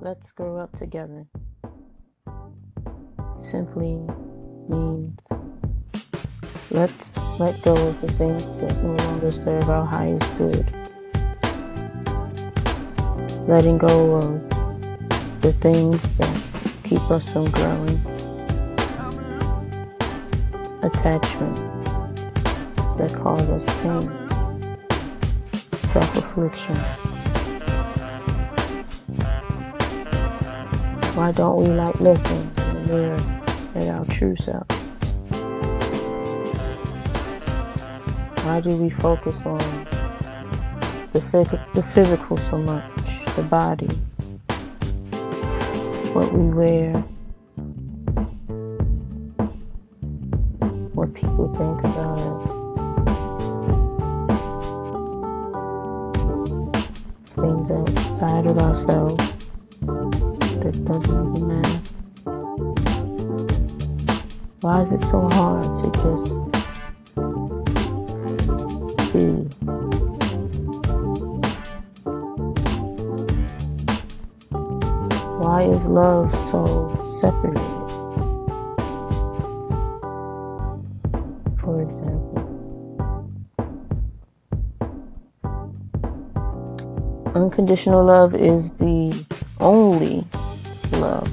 let's grow up together simply means let's let go of the things that no longer serve our highest good. Letting go of the things that keep us from growing. Attachment that causes pain. Self-affliction. Why don't we like looking in the mirror at our true self? Why do we focus on the, the physical so much, the body, what we wear, what people think about us? Things outside of ourselves doesn't matter. Why is it so hard to just be? Why is love so separated? For example, unconditional love is the only love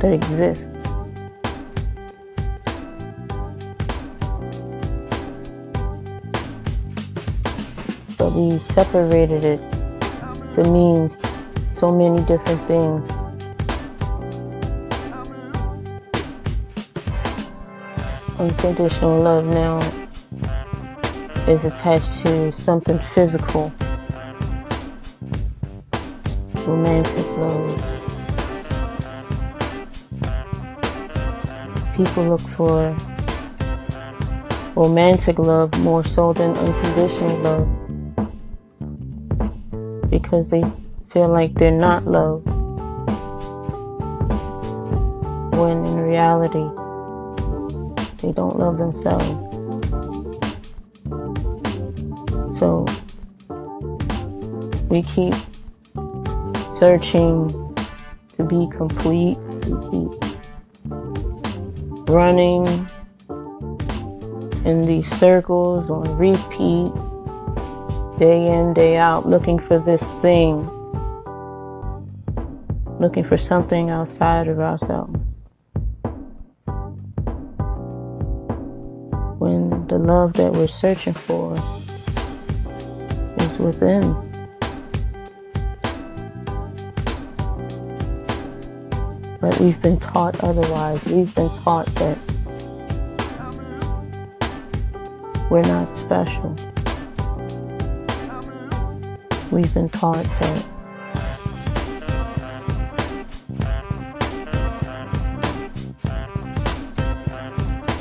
that exists. But we separated it to mean so many different things. Unconditional love now is attached to something physical, romantic love. People look for romantic love more so than unconditional love because they feel like they're not loved when in reality they don't love themselves. So we keep searching to be complete. We keep running in these circles on repeat, day in, day out, looking for this thing, looking for something outside of ourselves. When the love that we're searching for is within. But we've been taught otherwise. We've been taught that we're not special. We've been taught that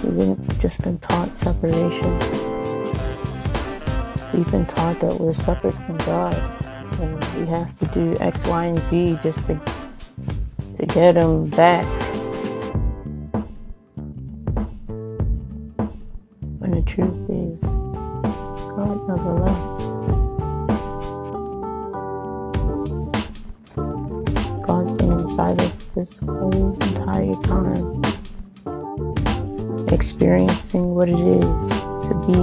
we've just been taught separation. We've been taught that we're separate from God and we have to do X, Y, and Z just to to get him back. When the truth is, God never left. God's been inside us this whole entire time, experiencing what it is to be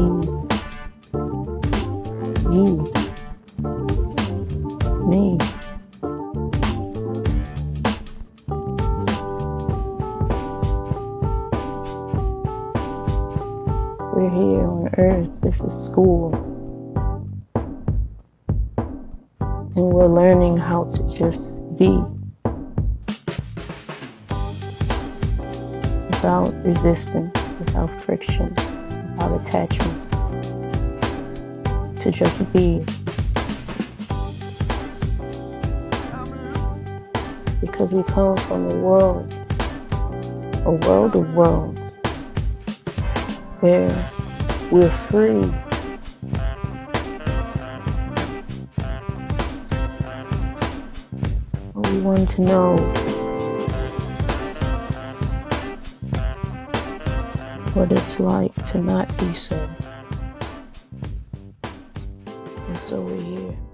you, me. We're here on earth. This is school. And we're learning how to just be. Without resistance, without friction, without attachment. To just be. Because we come from a world, a world of worlds where we're free. We want to know what it's like to not be so. And so we're here.